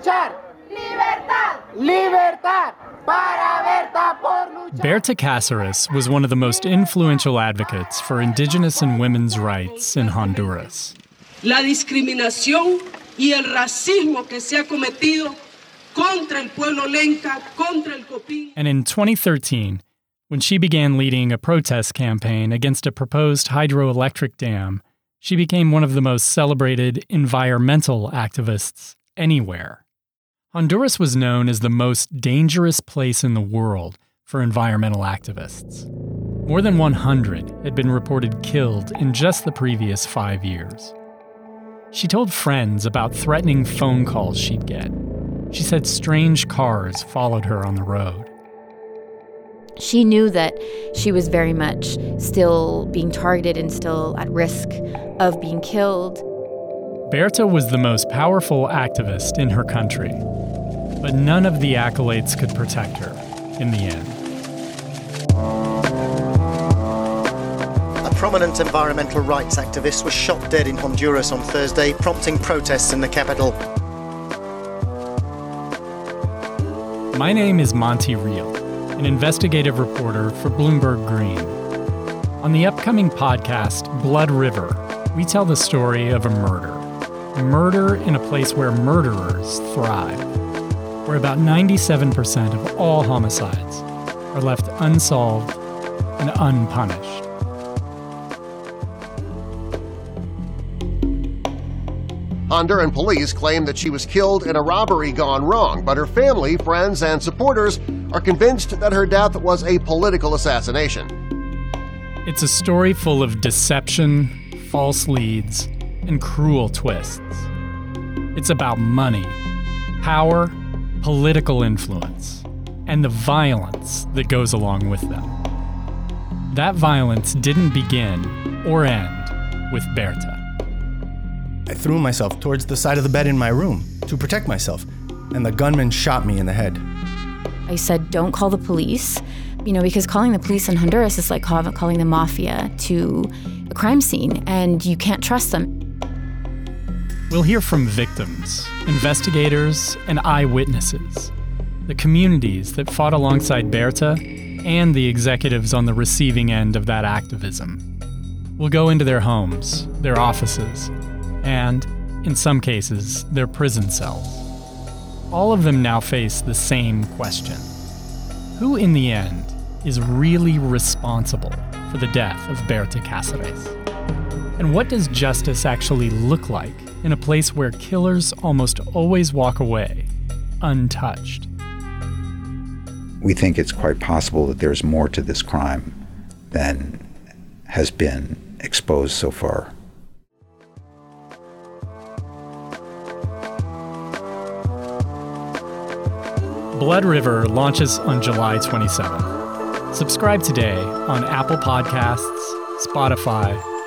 luchar. Libertad. Libertad. Para Berta por luchar. Berta Cáceres was one of the most influential advocates for indigenous and women's rights in Honduras. La discriminación y el racismo que se ha cometido contra el pueblo lenca, contra el COPINH. And in 2013, when she began leading a protest campaign against a proposed hydroelectric dam, she became one of the most celebrated environmental activists anywhere. Honduras was known as the most dangerous place in the world for environmental activists. More than 100 had been reported killed in just the previous five years. She told friends about threatening phone calls she'd get. She said strange cars followed her on the road. She knew that she was very much still being targeted and still at risk of being killed. Berta was the most powerful activist in her country, but none of the accolades could protect her in the end. A prominent environmental rights activist was shot dead in Honduras on Thursday, prompting protests in the capital. My name is Monte Reel, an investigative reporter for Bloomberg Green. On the upcoming podcast, Blood River, we tell the story of a murder. Murder in a place where murderers thrive, where about 97% of all homicides are left unsolved and unpunished. Honduran police claim that she was killed in a robbery gone wrong, but her family, friends, and supporters are convinced that her death was a political assassination. It's a story full of deception, false leads, and cruel twists. It's about money, power, political influence, and the violence that goes along with them. That violence didn't begin or end with Berta. I threw myself towards the side of the bed in my room to protect myself, and the gunman shot me in the head. I said, don't call the police, you know, because calling the police in Honduras is like calling the mafia to a crime scene, and you can't trust them. We'll hear from victims, investigators, and eyewitnesses, the communities that fought alongside Berta, and the executives on the receiving end of that activism. We'll go into their homes, their offices, and, in some cases, their prison cells. All of them now face the same question Who, in the end, is really responsible for the death of Berta Cáceres? And what does justice actually look like in a place where killers almost always walk away untouched? We think it's quite possible that there's more to this crime than has been exposed so far. Blood River launches on July 27th. Subscribe today on Apple Podcasts, Spotify,